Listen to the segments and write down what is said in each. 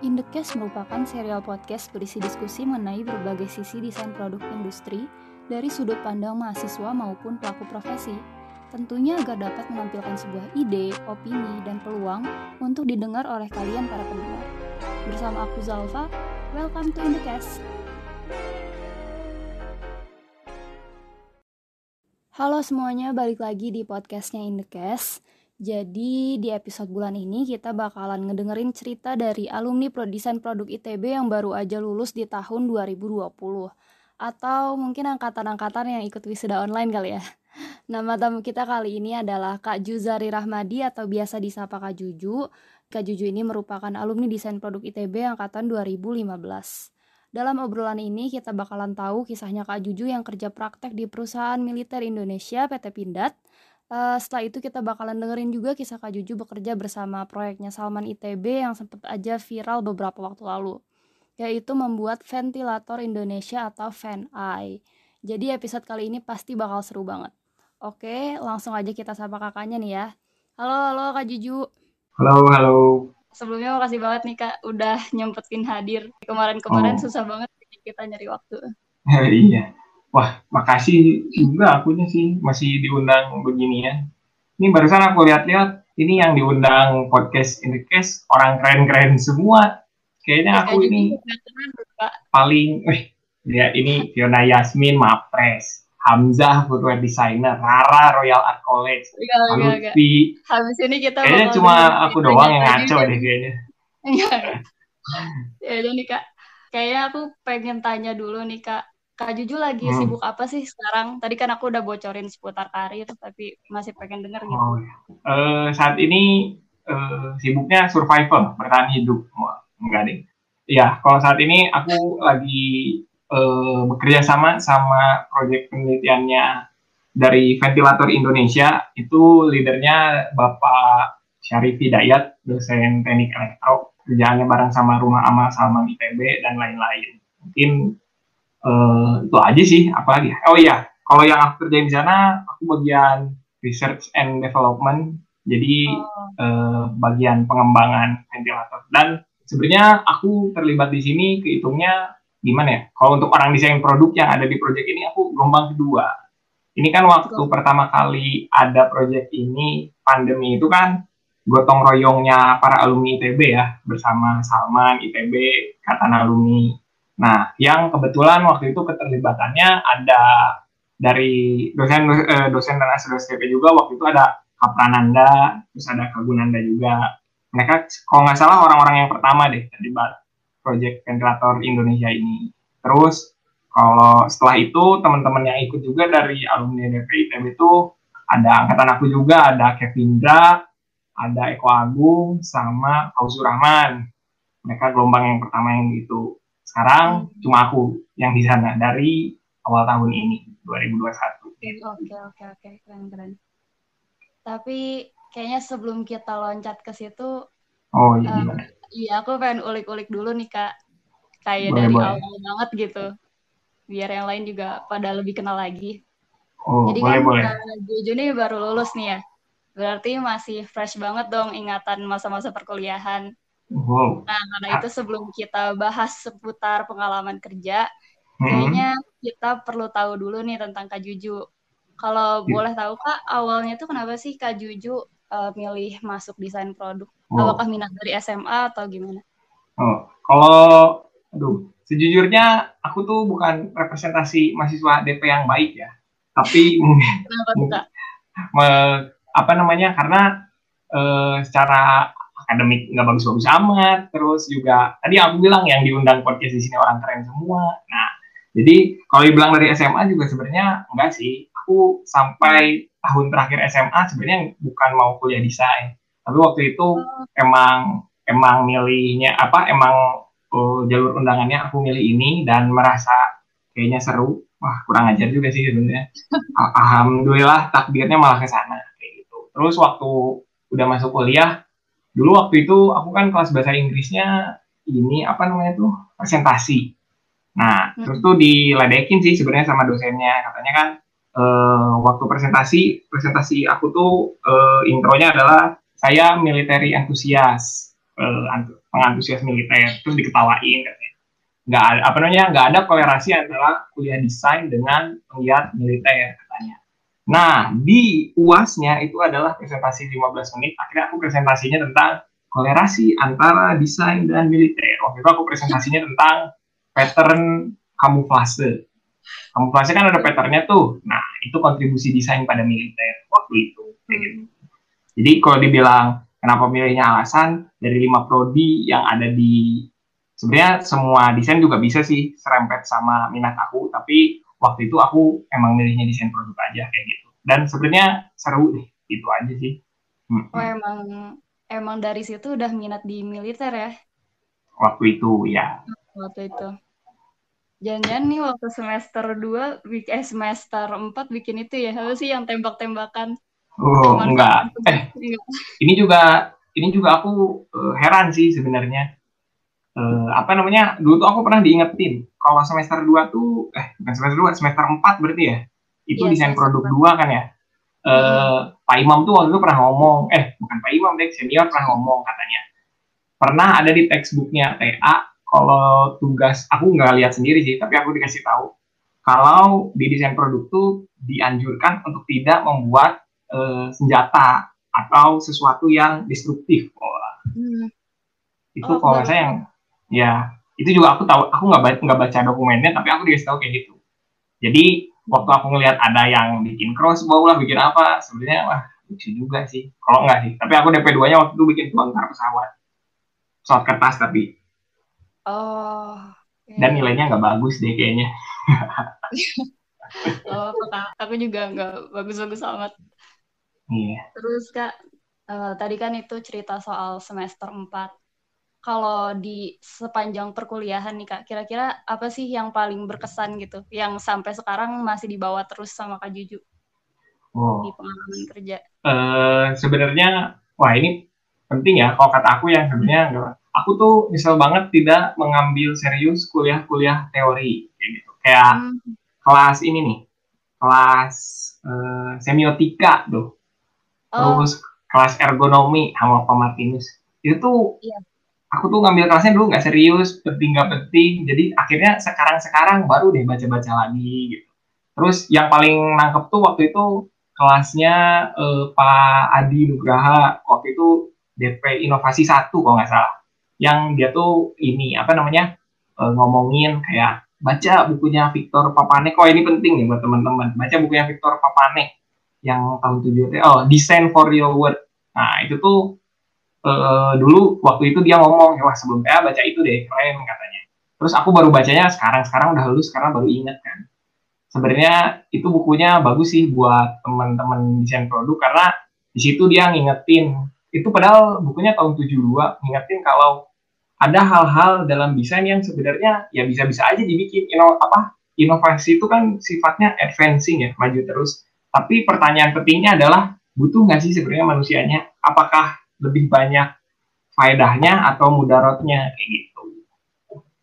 In the Case merupakan serial podcast berisi diskusi mengenai berbagai sisi desain produk industri dari sudut pandang mahasiswa maupun pelaku profesi. Tentunya agar dapat menampilkan sebuah ide, opini, dan peluang untuk didengar oleh kalian para pendengar. Bersama aku Zalfa, welcome to In the Case. Halo semuanya, balik lagi di podcastnya In the Case. Jadi di episode bulan ini kita bakalan ngedengerin cerita dari alumni Prodesain Produk ITB yang baru aja lulus di tahun 2020. Atau mungkin angkatan-angkatan yang ikut wisuda online kali ya. Nama tamu kita kali ini adalah Kak Juzari Rahmadi atau biasa disapa Kak Juju. Kak Juju ini merupakan alumni Desain Produk ITB angkatan 2015. Dalam obrolan ini kita bakalan tahu kisahnya Kak Juju yang kerja praktek di perusahaan militer Indonesia PT Pindad Uh, setelah itu kita bakalan dengerin juga kisah Kak Juju bekerja bersama proyeknya Salman ITB yang sempat aja viral beberapa waktu lalu, yaitu membuat ventilator Indonesia atau Fan Eye. Jadi episode kali ini pasti bakal seru banget. Oke, langsung aja kita sapa kakaknya nih ya. Halo, halo Kak Juju. Halo, halo. Sebelumnya makasih banget nih Kak udah nyempetin hadir. Kemarin-kemarin oh. susah banget kita nyari waktu. iya wah makasih juga akunya sih masih diundang beginian. Ini barusan aku lihat-lihat ini yang diundang podcast in the case orang keren-keren semua. Kayaknya aku ini paling eh ya ini Fiona Yasmin Mapres, Hamzah footwear designer, Rara Royal Art College, Lutfi. Habis ini kita kayaknya cuma aku doang yang ngaco deh kayaknya. Iya. ya nih kak, kayaknya aku pengen tanya dulu nih kak, Kak Juju lagi hmm. sibuk apa sih sekarang? Tadi kan aku udah bocorin seputar karir, tapi masih pengen denger gitu. Oh, uh, saat ini uh, sibuknya survival, bertahan hidup. Wah, enggak deh. Ya, kalau saat ini aku lagi uh, bekerja sama sama proyek penelitiannya dari Ventilator Indonesia. Itu leadernya Bapak Syarif Hidayat, dosen teknik elektro. Kerjaannya bareng sama Rumah Amal Salman ITB dan lain-lain. Mungkin uh, itu aja sih apalagi. Oh iya kalau yang aku kerjain di sana aku bagian research and development. Jadi oh. uh, bagian pengembangan ventilator. Dan sebenarnya aku terlibat di sini kehitungnya gimana ya? Kalau untuk orang desain produk yang ada di proyek ini aku gelombang kedua. Ini kan waktu Betul. pertama kali ada proyek ini pandemi itu kan gotong royongnya para alumni ITB ya bersama Salman ITB Katan alumni Nah, yang kebetulan waktu itu keterlibatannya ada dari dosen eh, dosen dan asisten STP juga waktu itu ada Kaprananda, terus ada Kagunanda juga. Mereka kalau nggak salah orang-orang yang pertama deh terlibat proyek ventilator Indonesia ini. Terus kalau setelah itu teman-teman yang ikut juga dari alumni DPITM itu ada angkatan aku juga, ada Kevindra, ada Eko Agung, sama Fauzur Rahman. Mereka gelombang yang pertama yang itu. Sekarang hmm. cuma aku yang di sana dari awal tahun ini 2021. Oke oke oke keren keren. Tapi kayaknya sebelum kita loncat ke situ, oh iya um, Iya aku pengen ulik-ulik dulu nih kak, kayak boleh, dari boleh. awal banget gitu, biar yang lain juga pada lebih kenal lagi. Oh, Jadi boleh, kan boleh. Juju nih baru lulus nih ya, berarti masih fresh banget dong ingatan masa-masa perkuliahan. Wow. Nah, karena itu sebelum kita bahas seputar pengalaman kerja, hmm. kayaknya kita perlu tahu dulu nih tentang Kak Juju. Kalau yeah. boleh tahu Kak, awalnya tuh kenapa sih Kak Juju uh, milih masuk desain produk? Oh. Apakah minat dari SMA atau gimana? Oh, kalau aduh, sejujurnya aku tuh bukan representasi mahasiswa DP yang baik ya. Tapi mungkin apa namanya? Karena uh, secara akademik nggak bagus-bagus amat. Terus juga tadi aku bilang yang diundang podcast di sini orang keren semua. Nah jadi kalau dibilang dari SMA juga sebenarnya enggak sih. Aku sampai tahun terakhir SMA sebenarnya bukan mau kuliah desain. Tapi waktu itu emang emang milihnya apa emang uh, jalur undangannya aku milih ini dan merasa kayaknya seru. Wah kurang ajar juga sih sebenarnya. Alhamdulillah takdirnya malah ke sana kayak gitu. Terus waktu udah masuk kuliah dulu waktu itu aku kan kelas bahasa Inggrisnya ini apa namanya tuh presentasi. Nah, hmm. terus tuh diledekin sih sebenarnya sama dosennya. Katanya kan uh, waktu presentasi, presentasi aku tuh uh, intronya adalah saya military enthusiast. uh, pengantusias militer terus diketawain katanya nggak ada apa namanya nggak ada kolerasi antara kuliah desain dengan penggiat militer nah di uasnya itu adalah presentasi 15 menit. Akhirnya aku presentasinya tentang kolerasi antara desain dan militer. Waktu itu aku presentasinya tentang pattern kamuflase. Kamuflase kan ada patternnya tuh. Nah itu kontribusi desain pada militer waktu itu. Gitu. jadi kalau dibilang kenapa milihnya alasan dari lima prodi yang ada di sebenarnya semua desain juga bisa sih serempet sama minat aku tapi waktu itu aku emang milihnya desain produk aja kayak gitu. Dan sebenarnya seru deh itu aja sih. Hmm. oh emang emang dari situ udah minat di militer ya? Waktu itu ya waktu itu. Jangan-jangan nih waktu semester 2 eh semester 4 bikin itu ya. Apa sih yang tembak-tembakan? Oh enggak. eh ini juga ini juga aku uh, heran sih sebenarnya. Uh, apa namanya? Dulu tuh aku pernah diingetin kalau semester 2 tuh eh bukan semester 2 semester 4 berarti ya? Itu ya, desain produk 2 kan ya? Uh, hmm. Pak Imam tuh waktu itu pernah ngomong eh bukan Pak Imam deh senior pernah ngomong katanya. Pernah ada di textbooknya TA kalau tugas aku nggak lihat sendiri sih tapi aku dikasih tahu. Kalau di desain produk tuh dianjurkan untuk tidak membuat uh, senjata atau sesuatu yang destruktif. Oh, hmm. Itu oh, kalau saya yang ya itu juga aku tahu aku nggak baca nggak baca dokumennya tapi aku dikasih tahu kayak gitu. Jadi waktu aku ngelihat ada yang bikin crossbow lah bikin apa sebenarnya wah lucu juga sih. Kalau nggak sih tapi aku DP 2 nya waktu itu bikin bongkar pesawat. Pesawat kertas tapi. Oh dan nilainya nggak bagus deh kayaknya. Oh aku juga nggak bagus-bagus amat. Iya. Terus kak uh, tadi kan itu cerita soal semester 4 kalau di sepanjang perkuliahan nih kak, kira-kira apa sih yang paling berkesan gitu, yang sampai sekarang masih dibawa terus sama kak Juju oh. di pengalaman kerja? Uh, sebenarnya, wah ini penting ya. Kalau kata aku yang sebenarnya, aku tuh misal banget tidak mengambil serius kuliah-kuliah teori kayak gitu. Kayak hmm. kelas ini nih, kelas uh, semiotika tuh, oh. terus kelas ergonomi sama Pak Martinus itu tuh yeah aku tuh ngambil kelasnya dulu nggak serius, penting nggak penting. Jadi akhirnya sekarang-sekarang baru deh baca-baca lagi gitu. Terus yang paling nangkep tuh waktu itu kelasnya eh, Pak Adi Nugraha waktu itu DP Inovasi satu kalau nggak salah. Yang dia tuh ini apa namanya eh, ngomongin kayak baca bukunya Victor Papanek. Oh ini penting nih buat teman-teman. Baca bukunya Victor Papanek yang tahun tujuh oh Design for Real World. Nah itu tuh uh, dulu waktu itu dia ngomong wah sebelum PA baca itu deh keren katanya. Terus aku baru bacanya sekarang sekarang udah lulus sekarang baru inget kan. Sebenarnya itu bukunya bagus sih buat teman-teman desain produk karena di situ dia ngingetin. Itu padahal bukunya tahun 72 ngingetin kalau ada hal-hal dalam desain yang sebenarnya ya bisa-bisa aja dibikin. Ino apa inovasi itu kan sifatnya advancing ya maju terus. Tapi pertanyaan pentingnya adalah butuh nggak sih sebenarnya manusianya? Apakah lebih banyak faedahnya atau mudaratnya kayak gitu.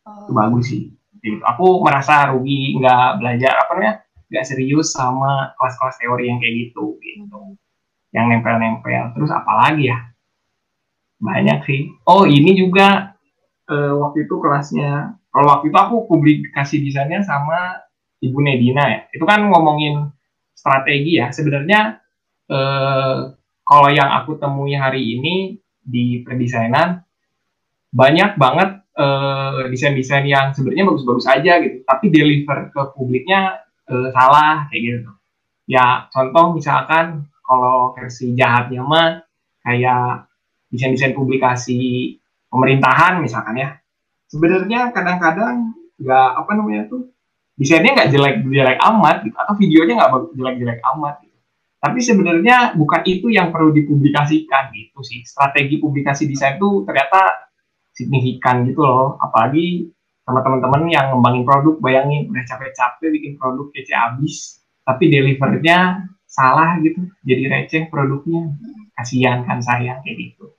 Oh. Itu bagus sih. Gitu. Aku merasa rugi nggak belajar apa namanya nggak serius sama kelas-kelas teori yang kayak gitu gitu. Yang nempel-nempel. Terus apa lagi ya? Banyak sih. Oh ini juga uh, waktu itu kelasnya. Kalau waktu itu aku publikasi desainnya sama Ibu Nedina ya. Itu kan ngomongin strategi ya. Sebenarnya uh, kalau yang aku temui hari ini di perdesainan banyak banget uh, desain-desain yang sebenarnya bagus-bagus aja gitu, tapi deliver ke publiknya uh, salah kayak gitu. Ya contoh misalkan kalau versi jahatnya mah kayak desain-desain publikasi pemerintahan misalkan ya, sebenarnya kadang-kadang nggak apa namanya tuh desainnya nggak jelek-jelek amat gitu, atau videonya nggak jelek-jelek amat tapi sebenarnya bukan itu yang perlu dipublikasikan gitu sih. Strategi publikasi desain itu ternyata signifikan gitu loh. Apalagi sama teman-teman yang ngembangin produk, bayangin udah capek-capek bikin produk kece abis, tapi delivernya salah gitu, jadi receh produknya. Kasihan kan saya kayak gitu.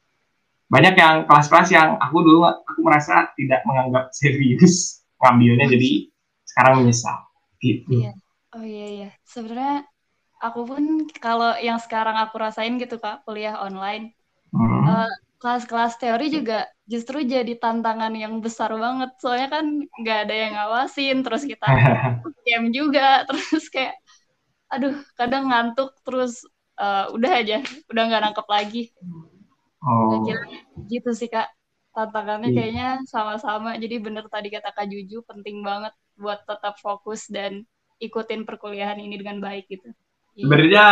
Banyak yang kelas-kelas yang aku dulu aku merasa tidak menganggap serius ngambilnya, jadi sekarang menyesal gitu. Iya. Oh iya iya. Sebenarnya aku pun kalau yang sekarang aku rasain gitu kak kuliah online hmm. uh, kelas-kelas teori juga justru jadi tantangan yang besar banget soalnya kan nggak ada yang ngawasin terus kita game juga terus kayak aduh kadang ngantuk terus uh, udah aja udah nggak nangkep lagi oh. kira gitu sih kak tantangannya yeah. kayaknya sama-sama jadi bener tadi kata kak Juju penting banget buat tetap fokus dan ikutin perkuliahan ini dengan baik gitu sebenarnya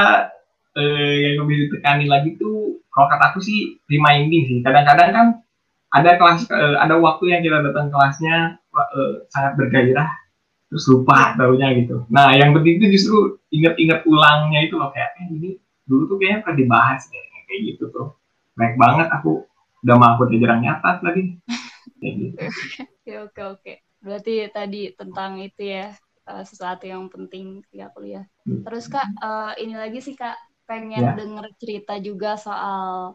eh, yang lebih ditekanin lagi tuh kalau kata aku sih reminding sih. Kadang-kadang kan ada kelas eh, ada waktu yang kita datang kelasnya eh, sangat bergairah terus lupa tahunya gitu. Nah yang penting itu justru ingat-ingat ulangnya itu loh kayak eh, ini dulu tuh kayaknya pernah dibahas deh kayak gitu tuh. Baik banget aku udah mau aku jarang nyatat lagi. Kayak gitu. Oke oke oke. Berarti tadi tentang itu ya uh, sesuatu yang penting ya kuliah hmm. terus kak uh, ini lagi sih kak pengen ya. denger cerita juga soal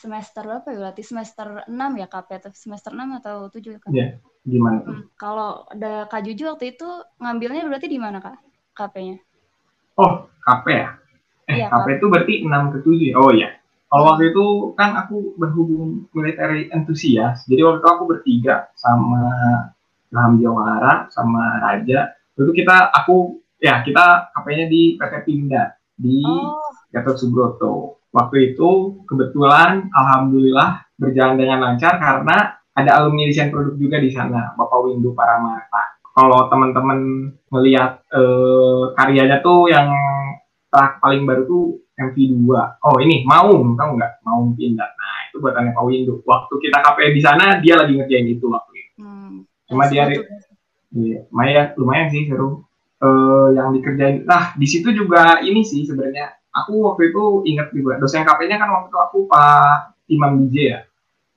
semester berapa ya berarti semester 6 ya KP semester 6 atau 7 kan? Iya, gimana tuh? Hmm, kalau ada Kak Juju waktu itu ngambilnya berarti di mana Kak? KP-nya? Oh, KP ya? Eh, KP, KP itu berarti 6 ke 7 ya? Oh iya. Kalau waktu itu kan aku berhubung militer entusias, jadi waktu itu aku bertiga sama Ilham Jawara sama Raja. Itu kita, aku, ya kita KP-nya di PT Pinda di oh. Gatot Subroto. Waktu itu kebetulan alhamdulillah berjalan dengan lancar karena ada alumni desain produk juga di sana, Bapak Windu Paramata. Kalau teman-teman melihat eh, karyanya tuh yang track paling baru tuh MV2. Oh ini Maung, tahu nggak? Maung pindah. Nah itu buatannya Pak Windu. Waktu kita KP di sana dia lagi ngerjain itu waktu itu. Hmm, Cuma dia, iya, lumayan, lumayan sih seru uh, yang dikerjain. Nah, di situ juga ini sih sebenarnya. Aku waktu itu ingat juga dosen KP-nya kan waktu itu aku Pak Imam DJ ya.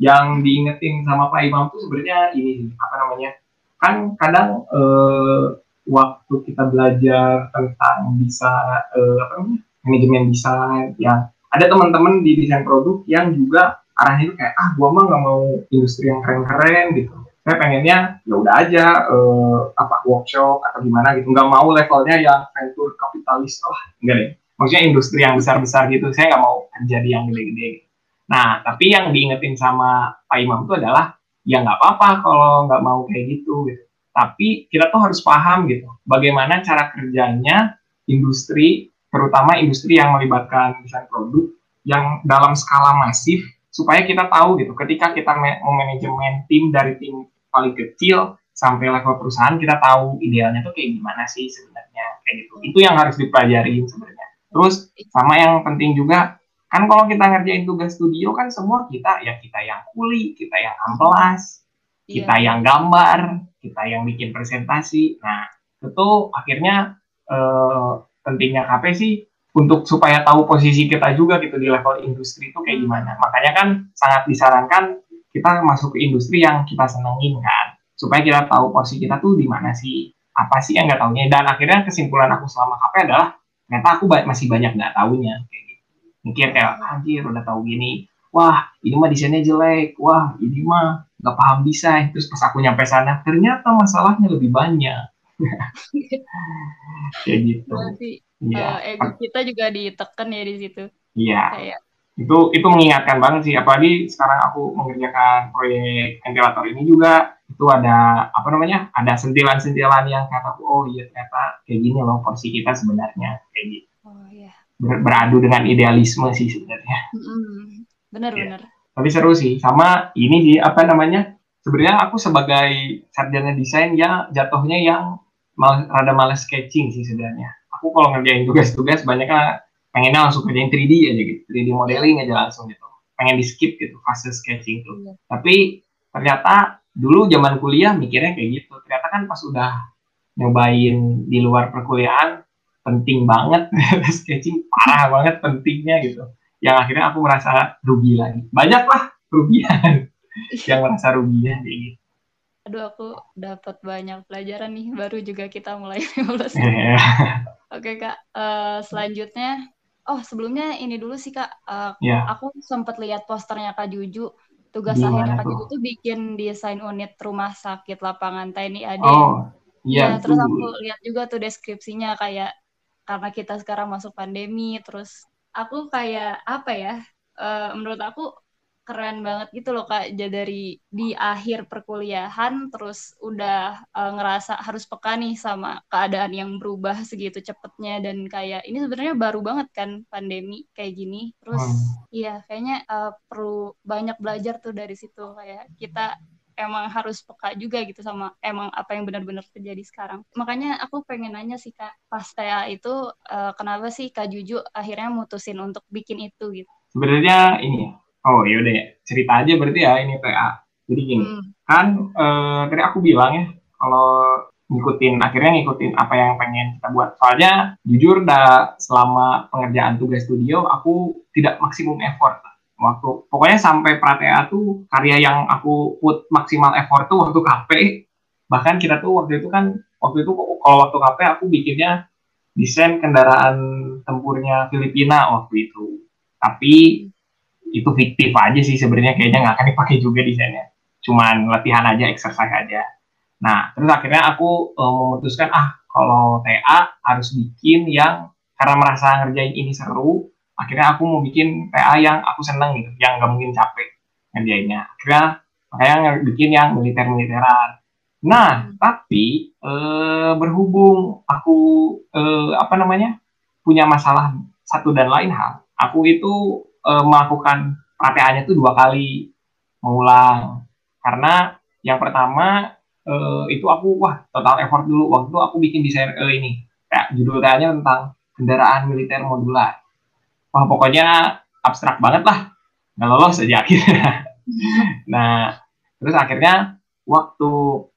Yang diingetin sama Pak Imam tuh sebenarnya ini apa namanya? Kan kadang uh, waktu kita belajar tentang bisa uh, apa namanya? manajemen desain yang ada teman-teman di desain produk yang juga arahnya itu kayak ah gua mah nggak mau industri yang keren-keren gitu saya pengennya ya udah aja uh, apa workshop atau gimana gitu. Nggak mau levelnya yang venture kapitalis lah. Enggak deh. Maksudnya industri yang besar-besar gitu. Saya nggak mau jadi yang gede-gede. Nah tapi yang diingetin sama Pak Imam itu adalah ya nggak apa-apa kalau nggak mau kayak gitu gitu. Tapi kita tuh harus paham gitu bagaimana cara kerjanya industri terutama industri yang melibatkan desain produk yang dalam skala masif supaya kita tahu gitu ketika kita mau manajemen tim dari tim paling kecil sampai level perusahaan kita tahu idealnya tuh kayak gimana sih sebenarnya kayak gitu. Itu yang harus dipelajari sebenarnya. Terus sama yang penting juga kan kalau kita ngerjain tugas studio kan semua kita ya kita yang kuli kita yang amplas iya. kita yang gambar kita yang bikin presentasi. Nah itu akhirnya eh, pentingnya KP sih untuk supaya tahu posisi kita juga gitu di level industri itu kayak gimana. Makanya kan sangat disarankan kita masuk ke industri yang kita senengin kan. Supaya kita tahu porsi kita tuh di mana sih apa sih yang nggak tahunya dan akhirnya kesimpulan aku selama KP adalah ternyata aku masih banyak nggak tahunya kayak gitu. Mikir kayak anjir udah tahu gini. Wah ini mah desainnya jelek. Wah ini mah nggak paham desain. Terus pas aku nyampe sana ternyata masalahnya lebih banyak. Kayak gitu ya. uh, ego kita juga ditekan ya di situ. Iya. Kayak itu itu mengingatkan banget sih. Apalagi sekarang aku mengerjakan proyek ventilator ini juga itu ada apa namanya ada sentilan-sentilan yang kata oh iya ternyata kayak gini loh porsi kita sebenarnya kayak gitu. Oh, iya. Ber, beradu dengan idealisme sih sebenarnya. Benar-benar ya. tapi seru sih. Sama ini sih apa namanya sebenarnya aku sebagai sarjana desain ya jatuhnya yang mal, rada males sketching sih sebenarnya aku kalau ngerjain tugas-tugas banyaknya pengennya langsung kerjain 3D aja gitu. 3D modeling aja langsung gitu. Pengen di skip gitu fase sketching tuh. Iya. tapi ternyata dulu zaman kuliah mikirnya kayak gitu. Ternyata kan pas udah nyobain di luar perkuliahan penting banget sketching parah banget pentingnya gitu. Yang akhirnya aku merasa rugi lagi. Banyak lah rugian. Yang merasa ruginya kayak gitu aduh aku dapat banyak pelajaran nih baru juga kita mulai 15 yeah. oke kak uh, selanjutnya Oh sebelumnya ini dulu sih kak, uh, eh, yeah. aku sempat lihat posternya kak Juju. Tugas Gimana akhirnya kak Juju tuh bikin desain unit rumah sakit lapangan TNI AD. Oh iya. Yeah, terus aku lihat juga tuh deskripsinya kayak karena kita sekarang masuk pandemi, terus aku kayak apa ya? Uh, menurut aku keren banget gitu loh kak jadi dari di akhir perkuliahan terus udah uh, ngerasa harus peka nih sama keadaan yang berubah segitu cepetnya dan kayak ini sebenarnya baru banget kan pandemi kayak gini terus hmm. iya kayaknya uh, perlu banyak belajar tuh dari situ kayak kita emang harus peka juga gitu sama emang apa yang benar-benar terjadi sekarang. Makanya aku pengen nanya sih kak, pas TA itu uh, kenapa sih kak Juju akhirnya mutusin untuk bikin itu gitu? Sebenarnya ini, oh yaudah ya, cerita aja berarti ya ini TA. Jadi gini, hmm. kan uh, tadi aku bilang ya, kalau ngikutin akhirnya ngikutin apa yang pengen kita buat. Soalnya jujur dah selama pengerjaan tugas studio aku tidak maksimum effort waktu pokoknya sampai pratea tuh karya yang aku put maksimal effort tuh waktu KP bahkan kita tuh waktu itu kan waktu itu kalau waktu KP aku bikinnya desain kendaraan tempurnya Filipina waktu itu tapi itu fiktif aja sih sebenarnya kayaknya nggak akan dipakai juga desainnya. Cuman latihan aja exercise aja. Nah terus akhirnya aku uh, memutuskan ah kalau TA harus bikin yang karena merasa ngerjain ini seru akhirnya aku mau bikin PA yang aku seneng gitu yang gak mungkin capek ngerjainnya. Akhirnya makanya bikin yang militer militeran nah hmm. tapi e, berhubung aku e, apa namanya punya masalah satu dan lain hal aku itu e, melakukan PA-nya tuh dua kali mengulang. Karena yang pertama e, itu aku wah total effort dulu. Waktu itu aku bikin desain e, ini kayak judul kayaknya tentang kendaraan militer modular. Wah pokoknya abstrak banget lah. Nggak lolos aja akhirnya. Nah terus akhirnya waktu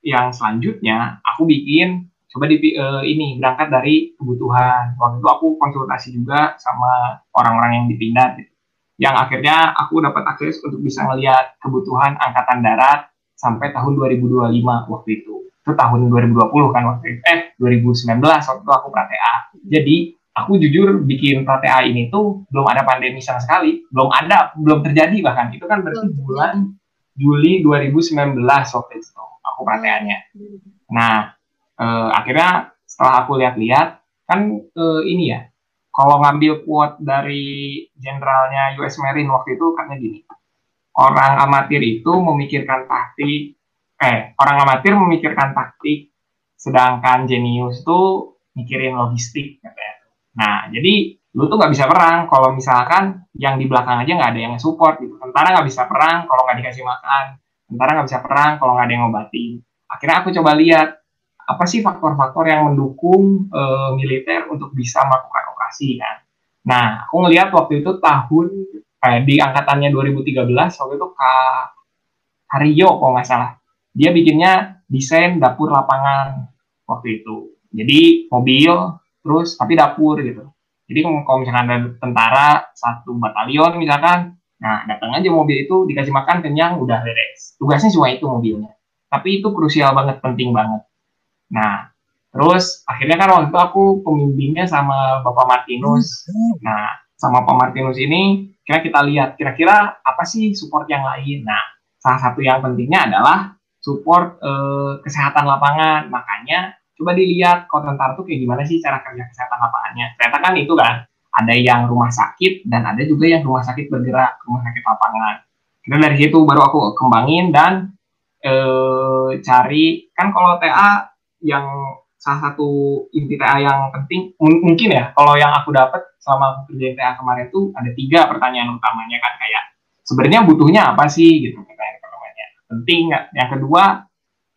yang selanjutnya aku bikin coba di uh, ini berangkat dari kebutuhan. Waktu itu aku konsultasi juga sama orang-orang yang dipindah gitu. Yang akhirnya aku dapat akses untuk bisa melihat kebutuhan angkatan darat sampai tahun 2025 waktu itu. Itu tahun 2020 kan waktu itu. Eh 2019 waktu itu aku pratea. Jadi aku jujur bikin PTA ini tuh belum ada pandemi sama sekali, belum ada, belum terjadi bahkan. Itu kan berarti bulan Juli 2019 waktu itu aku PTA-nya. Nah, eh, akhirnya setelah aku lihat-lihat kan eh, ini ya, kalau ngambil quote dari jenderalnya US Marine waktu itu katanya gini, orang amatir itu memikirkan taktik, eh orang amatir memikirkan taktik, sedangkan jenius tuh mikirin logistik katanya Nah, jadi lu tuh nggak bisa perang kalau misalkan yang di belakang aja nggak ada yang support gitu. Tentara nggak bisa perang kalau nggak dikasih makan. Tentara nggak bisa perang kalau nggak ada yang ngobatin. Akhirnya aku coba lihat apa sih faktor-faktor yang mendukung e, militer untuk bisa melakukan operasi kan. Nah, aku ngelihat waktu itu tahun eh, di angkatannya 2013 waktu itu Kak Hario kalau nggak salah. Dia bikinnya desain dapur lapangan waktu itu. Jadi mobil terus tapi dapur gitu jadi kalau misalkan ada tentara satu batalion misalkan nah datang aja mobil itu dikasih makan kenyang udah beres tugasnya cuma itu mobilnya tapi itu krusial banget penting banget nah terus akhirnya kan waktu itu aku pembimbingnya sama Bapak Martinus. Nah sama Pak Martinus ini kira kita lihat kira-kira apa sih support yang lain. Nah salah satu yang pentingnya adalah support eh, kesehatan lapangan. Makanya coba dilihat kalau tentara tuh kayak gimana sih cara kerja kesehatan lapangannya. Ternyata kan itu kan ada yang rumah sakit dan ada juga yang rumah sakit bergerak rumah sakit lapangan. Kita dari situ baru aku kembangin dan e, cari kan kalau TA yang salah satu inti TA yang penting mungkin ya kalau yang aku dapat selama aku kerja TA kemarin tuh ada tiga pertanyaan utamanya kan kayak sebenarnya butuhnya apa sih? gitu pertanyaan pertamanya. Penting nggak? Yang kedua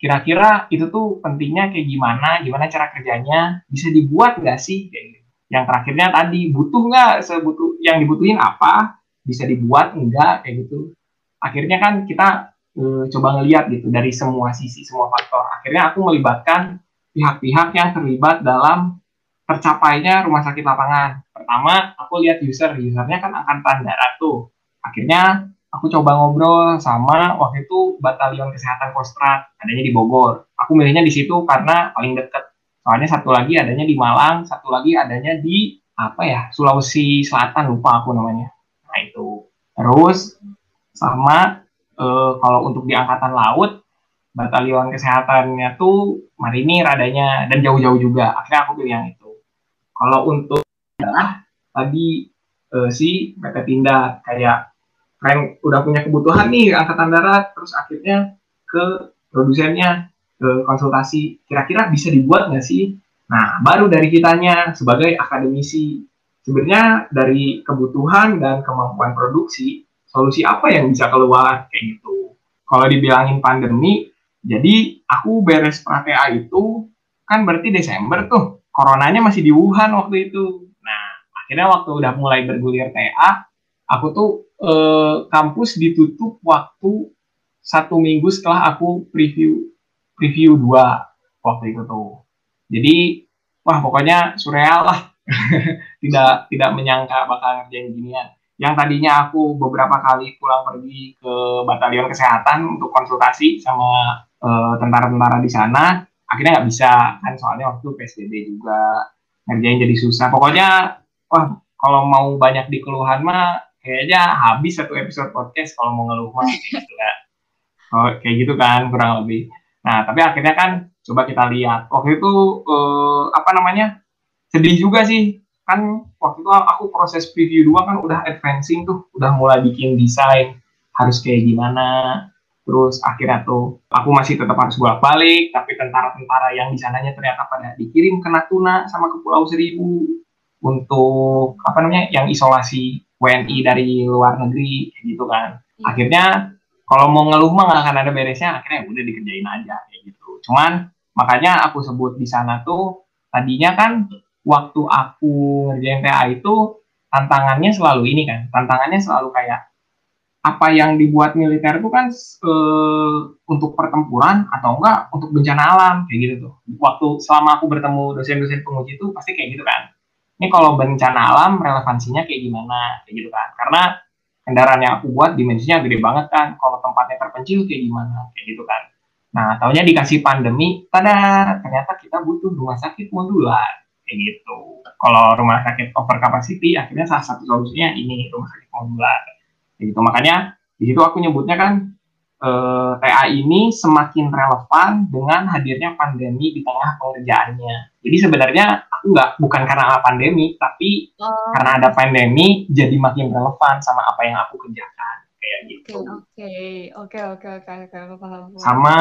kira-kira itu tuh pentingnya kayak gimana, gimana cara kerjanya, bisa dibuat nggak sih? Gitu. Yang terakhirnya tadi butuh nggak? Sebutuh yang dibutuhin apa, bisa dibuat enggak kayak gitu. Akhirnya kan kita e, coba ngeliat gitu dari semua sisi, semua faktor. Akhirnya aku melibatkan pihak-pihak yang terlibat dalam tercapainya rumah sakit lapangan. Pertama, aku lihat user, usernya kan akan tanda tuh. Akhirnya aku coba ngobrol sama waktu itu batalion kesehatan kostrat adanya di Bogor aku milihnya di situ karena paling deket soalnya satu lagi adanya di Malang satu lagi adanya di apa ya Sulawesi Selatan lupa aku namanya nah itu terus sama e, kalau untuk di angkatan laut batalion kesehatannya tuh marinir adanya dan jauh-jauh juga. Akhirnya aku pilih yang itu. Kalau untuk adalah tadi e, si PT Tindak kayak kalian udah punya kebutuhan nih angkatan darat terus akhirnya ke produsennya ke konsultasi. Kira-kira bisa dibuat nggak sih? Nah baru dari kitanya sebagai akademisi. Sebenarnya dari kebutuhan dan kemampuan produksi solusi apa yang bisa keluar kayak gitu. Kalau dibilangin pandemi jadi aku beres pratea itu kan berarti Desember tuh coronanya masih di Wuhan waktu itu. Nah akhirnya waktu udah mulai bergulir TA aku tuh eh, kampus ditutup waktu satu minggu setelah aku preview preview dua waktu itu tuh. Jadi wah pokoknya surreal lah. Tidak tidak menyangka bakal ngerjain ginian yang tadinya aku beberapa kali pulang pergi ke batalion kesehatan untuk konsultasi sama uh, tentara-tentara di sana akhirnya nggak bisa kan soalnya waktu PSBB juga ngerjain jadi susah. Pokoknya wah kalau mau banyak di keluhan mah kayaknya habis satu episode podcast kalau mau ngeluh mah. Kayak gitu kan oh, kayak gitu kan kurang lebih. Nah tapi akhirnya kan coba kita lihat. Waktu itu uh, apa namanya sedih juga sih kan waktu itu aku proses preview dua kan udah advancing tuh udah mulai bikin desain harus kayak gimana. Terus akhirnya tuh aku masih tetap harus bolak balik tapi tentara-tentara yang di sananya ternyata pada dikirim ke Natuna sama ke Pulau Seribu untuk apa namanya yang isolasi WNI dari luar negeri gitu kan. Iya. akhirnya kalau mau ngeluh mah nggak akan ada beresnya akhirnya udah dikerjain aja kayak gitu. Cuman makanya aku sebut di sana tuh tadinya kan waktu aku ngerjain TA itu tantangannya selalu ini kan. Tantangannya selalu kayak apa yang dibuat militer itu kan e, untuk pertempuran atau enggak untuk bencana alam kayak gitu tuh. Waktu selama aku bertemu dosen-dosen penguji itu pasti kayak gitu kan. Ini kalau bencana alam relevansinya kayak gimana kayak gitu kan. Karena kendaraan yang aku buat dimensinya gede banget kan. Kalau tempatnya terpencil kayak gimana kayak gitu kan. Nah taunya dikasih pandemi tada ternyata kita butuh rumah sakit modular kayak gitu. Kalau rumah sakit over capacity, akhirnya salah satu solusinya ini rumah sakit modular. Kayak gitu. Makanya di situ aku nyebutnya kan eh, TA ini semakin relevan dengan hadirnya pandemi di tengah pengerjaannya. Jadi sebenarnya aku nggak bukan karena pandemi, tapi oh. karena ada pandemi jadi makin relevan sama apa yang aku kerjakan kayak gitu. Oke, oke, oke, oke, oke, paham. Sama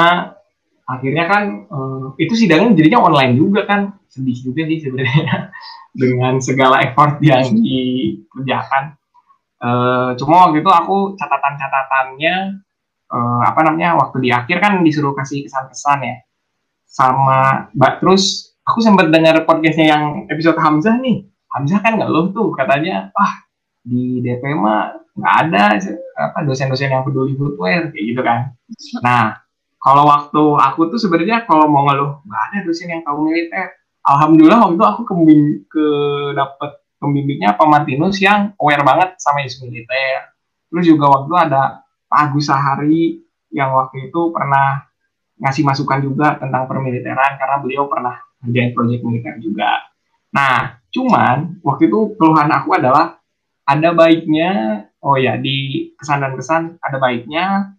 akhirnya kan uh, itu sidangnya jadinya online juga kan. Sedih juga sih sebenarnya. Dengan segala effort yang dikerjakan. Uh, cuma waktu itu aku catatan-catatannya uh, apa namanya waktu di akhir kan disuruh kasih kesan-kesan ya. Sama mbak terus aku sempat dengar podcastnya yang episode Hamzah nih. Hamzah kan nggak loh tuh katanya wah di DP nggak ada apa dosen-dosen yang peduli footwear kayak gitu kan. Nah kalau waktu aku tuh sebenarnya kalau mau ngeluh nggak ada dosen yang tahu militer alhamdulillah waktu itu aku kembim ke dapat pembimbingnya Pak Martinus yang aware banget sama isu militer terus juga waktu itu ada Pak Agus Sahari yang waktu itu pernah ngasih masukan juga tentang permiliteran karena beliau pernah ngerjain proyek militer juga. Nah, cuman waktu itu keluhan aku adalah ada baiknya, oh ya di kesan dan kesan ada baiknya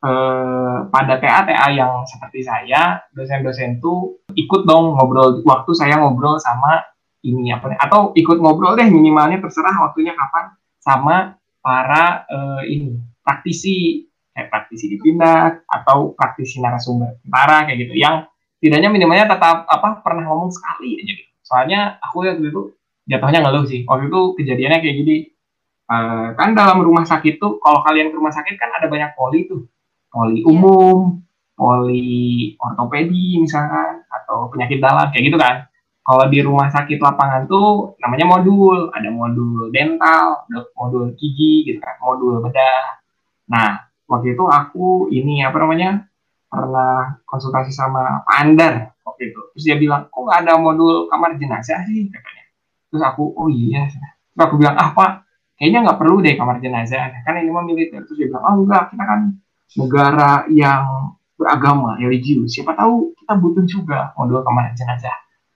eh, pada TA-TA yang seperti saya, dosen-dosen tuh ikut dong ngobrol waktu saya ngobrol sama ini apa nih atau ikut ngobrol deh minimalnya terserah waktunya kapan sama para eh, ini praktisi kayak praktisi di pindah atau praktisi narasumber tentara kayak gitu yang tidaknya minimalnya tetap apa pernah ngomong sekali aja gitu. Soalnya aku waktu itu jatuhnya ngeluh sih. Waktu itu kejadiannya kayak gini. Uh, kan dalam rumah sakit tuh kalau kalian ke rumah sakit kan ada banyak poli tuh poli iya. umum, poli ortopedi misalkan, atau penyakit dalam kayak gitu kan. Kalau di rumah sakit lapangan tuh namanya modul, ada modul dental, ada modul gigi gitu kan, modul bedah. Nah, waktu itu aku ini apa namanya pernah konsultasi sama Pak Andar waktu itu. Terus dia bilang, kok nggak ada modul kamar jenazah sih katanya. Terus aku, oh iya. Terus aku bilang, ah Pak, kayaknya nggak perlu deh kamar jenazah. Kan ini mah militer. Terus dia bilang, oh enggak, kita kan negara yang beragama, religius, siapa tahu kita butuh juga modul kamar jenazah.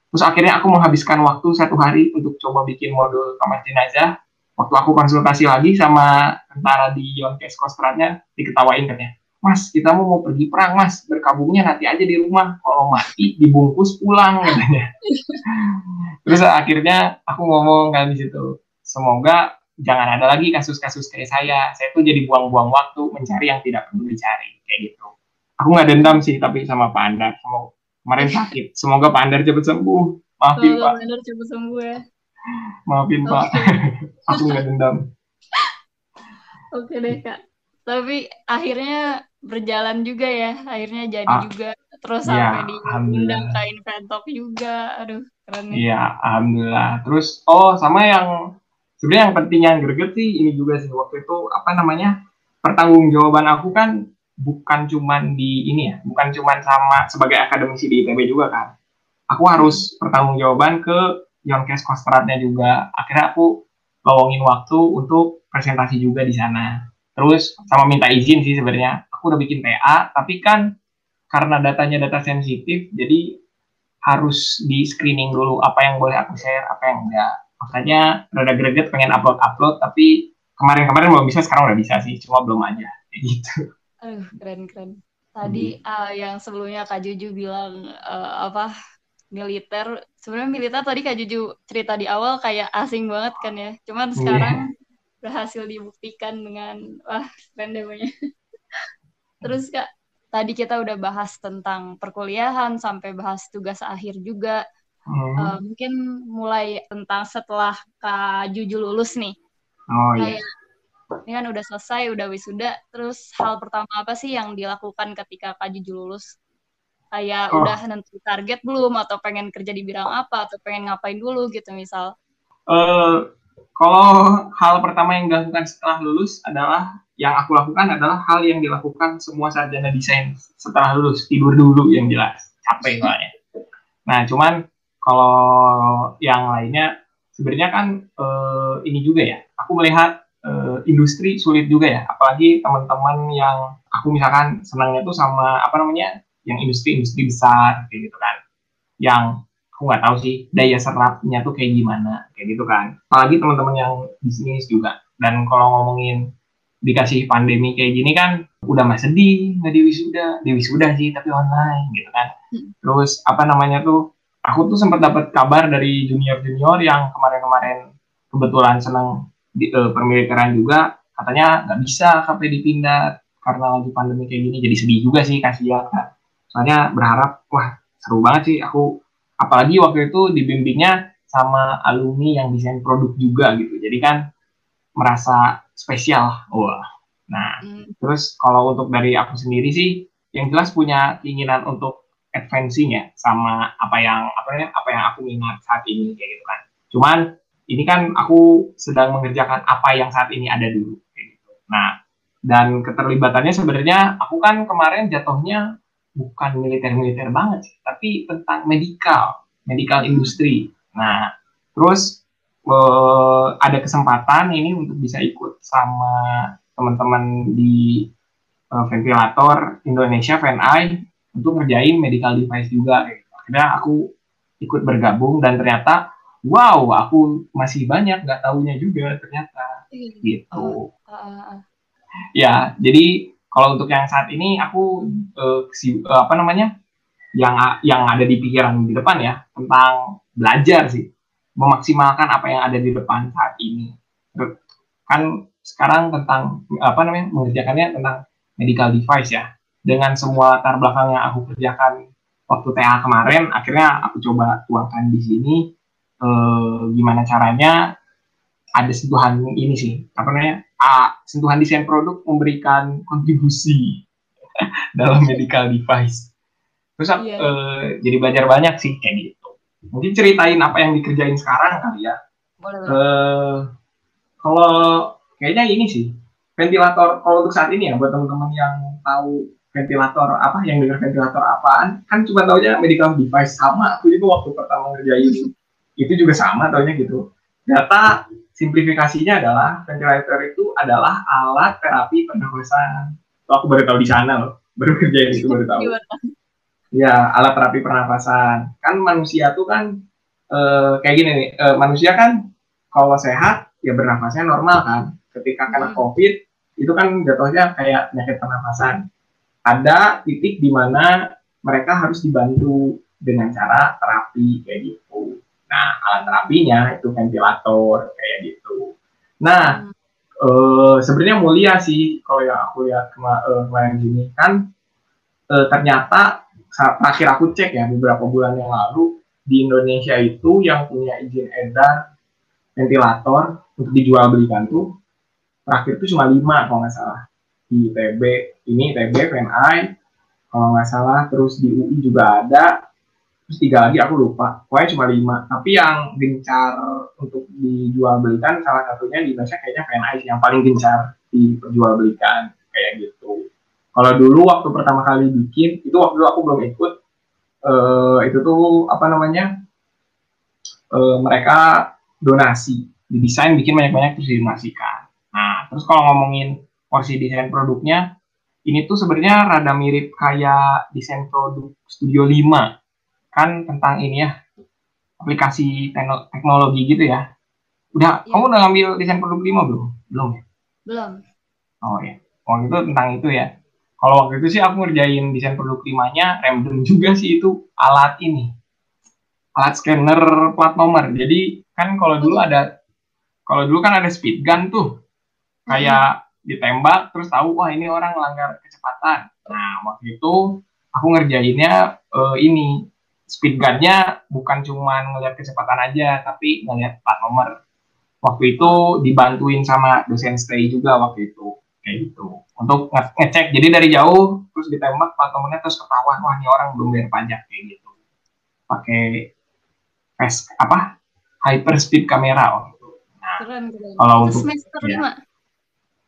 Terus akhirnya aku menghabiskan waktu satu hari untuk coba bikin modul kamar jenazah. Waktu aku konsultasi lagi sama tentara di Yonkes Kostratnya, diketawain katanya, Mas, kita mau mau pergi perang, Mas. Berkabungnya nanti aja di rumah. Kalau mati, dibungkus pulang, katanya. Terus akhirnya aku ngomong kan di situ, semoga jangan ada lagi kasus-kasus kayak saya. Saya tuh jadi buang-buang waktu mencari yang tidak perlu dicari kayak gitu. Aku nggak dendam sih tapi sama Pak Andar. Semoga kemarin sakit. Semoga Pak Andar cepat sembuh. Maafin Semoga Pak. Pak Andar cepat sembuh ya. Maafin Pak. Aku nggak dendam. Oke deh kak. Tapi akhirnya berjalan juga ya. Akhirnya jadi Ah, juga. Terus Iya, sampai diundang ke Inventok juga. Aduh keren. Iya, alhamdulillah. Terus oh sama yang sebenarnya yang penting yang greget sih ini juga sih waktu itu apa namanya pertanggungjawaban aku kan bukan cuman di ini ya, bukan cuman sama sebagai akademisi di ITB juga kan. Aku harus pertanggungjawaban ke Yonkes Kostratnya juga. Akhirnya aku lowongin waktu untuk presentasi juga di sana. Terus sama minta izin sih sebenarnya. Aku udah bikin TA, tapi kan karena datanya data sensitif, jadi harus di screening dulu apa yang boleh aku share, apa yang enggak. Makanya rada greget pengen upload-upload, tapi kemarin-kemarin belum bisa, sekarang udah bisa sih, cuma belum aja. Kayak gitu. Aduh keren keren. Tadi ah, yang sebelumnya Kak Juju bilang eh, apa militer. Sebenarnya militer tadi Kak Juju cerita di awal kayak asing banget kan ya. Cuman Iya. sekarang berhasil dibuktikan dengan wah keren deh pokoknya. Terus Kak, tadi kita udah bahas tentang perkuliahan sampai bahas tugas akhir juga. Hmm. Eh, mungkin mulai tentang setelah Kak Juju lulus nih. Oh iya. Kayak ini kan udah selesai, udah wisuda. Terus hal pertama apa sih yang dilakukan ketika Kak Juju lulus? Kayak Oh. udah nentu target belum atau pengen kerja di bidang apa atau pengen ngapain dulu gitu misal. Eh, kalau hal pertama yang dilakukan setelah lulus adalah yang aku lakukan adalah hal yang dilakukan semua sarjana desain setelah lulus tidur dulu yang jelas capek soalnya. Nah cuman kalau yang lainnya sebenarnya kan eh, ini juga ya aku melihat eh, industri sulit juga ya. Apalagi teman-teman yang aku misalkan senangnya tuh sama apa namanya yang industri-industri besar kayak gitu kan. Yang aku nggak tahu sih daya serapnya tuh kayak gimana kayak gitu kan. Apalagi teman-teman yang bisnis juga. Dan kalau ngomongin dikasih pandemi kayak gini kan udah mah sedih nggak di wisuda di wisuda sih tapi online gitu kan. Hmm. terus apa namanya tuh aku tuh sempat dapat kabar dari junior junior yang kemarin-kemarin kebetulan senang di permiliteran juga. Katanya nggak bisa KP dipindah karena lagi pandemi kayak gini. Jadi sedih juga sih kasihan kan soalnya berharap wah seru banget sih. Aku apalagi waktu itu dibimbingnya sama alumni yang desain produk juga gitu. Jadi kan merasa spesial. Wah. Nah Hmm, terus kalau untuk dari aku sendiri sih yang jelas punya keinginan untuk advancing ya sama apa yang apa namanya apa yang aku minat saat ini kayak gitu kan. Cuman ini kan aku sedang mengerjakan apa yang saat ini ada dulu kayak gitu. Nah dan keterlibatannya sebenarnya aku kan kemarin jatuhnya bukan militer-militer banget sih, tapi tentang medical, medical industry. Nah, terus eh, ada kesempatan ini untuk bisa ikut sama teman-teman di eh, ventilator Indonesia VNI untuk ngerjain medical device juga. Gitu. Akhirnya aku ikut bergabung dan ternyata wow, aku masih banyak nggak tahunya juga ternyata gitu. ah, ah, Ya, jadi kalau untuk yang saat ini aku eh, si- eh, apa namanya yang yang ada di pikiran di depan ya tentang belajar sih, memaksimalkan apa yang ada di depan saat ini. Kan sekarang tentang apa namanya mengerjakannya tentang medical device ya. Dengan semua latar belakang yang aku kerjakan waktu TA kemarin, akhirnya aku coba tuangkan di sini eh, gimana caranya ada sentuhan ini sih apa namanya ah, sentuhan desain produk memberikan kontribusi dalam medical device terus aku, Iya. eh, jadi belajar banyak sih kayak gitu mungkin ceritain apa yang dikerjain sekarang kali ya boleh boleh. Eh, kalau kayaknya ini sih ventilator kalau untuk saat ini ya buat teman-teman yang tahu ventilator apa yang dengar ventilator apaan kan cuma taunya medical device sama aku juga waktu pertama ngerjain itu juga sama taunya gitu data simplifikasinya adalah ventilator itu adalah alat terapi pernafasan Tuh, aku baru tahu di sana loh baru kerjain itu baru tahu? Ya, alat terapi pernapasan. Kan manusia tuh kan eh, kayak gini nih, eh, manusia kan kalau sehat ya bernapasnya normal kan. Ketika kena Hmm. COVID itu kan jatuhnya kayak penyakit pernapasan. Ada titik di mana mereka harus dibantu dengan cara terapi kayak gitu. Nah, alat terapinya itu ventilator kayak gitu. Nah, hmm. uh, sebenarnya mulia sih kalau yang aku lihat kema uh, kemarin gini kan uh, ternyata terakhir aku cek ya beberapa bulan yang lalu di Indonesia itu yang punya izin edar ventilator untuk dijual belikan tuh terakhir itu cuma lima kalau nggak salah di ITB ini ITB PNI kalau nggak salah. Terus di UI juga ada. Terus tiga lagi aku lupa. Pokoknya cuma lima. Tapi yang gencar untuk dijual belikan salah satunya di Indonesia kayaknya PNI yang paling gencar dijual belikan. Kayak gitu. Kalau dulu waktu pertama kali bikin itu waktu dulu aku belum ikut uh, itu tuh apa namanya uh, mereka donasi. Didesain bikin banyak-banyak terus didonasikan nah terus kalau ngomongin porsi desain produknya ini tuh sebenarnya rada mirip kayak desain produk Studio 5 kan tentang ini ya aplikasi teknologi gitu ya. Udah, ya. kamu udah ngambil desain produk lima belum? Belum ya? Belum. Oh ya. Waktu itu tentang itu ya. Kalau waktu itu sih aku ngerjain desain produk limanya, random juga sih itu alat ini. Alat scanner plat nomor. Jadi kan kalau dulu ada kalau dulu kan ada speed gun tuh. Kayak. Ditembak terus tahu wah ini orang melanggar kecepatan. Nah, waktu itu aku ngerjainnya uh, ini speed gunnya bukan cuma ngelihat kecepatan aja, tapi ngelihat plat nomor. Waktu itu dibantuin sama dosen stay juga waktu itu, kayak gitu. Untuk nge ngecek, jadi dari jauh terus ditembak plat nomornya terus ketahuan, wah ini orang belum bayar pajak kayak gitu. Pakai apa? Hyper speed kamera waktu itu. Nah, keren, keren. kalau untuk semester ya,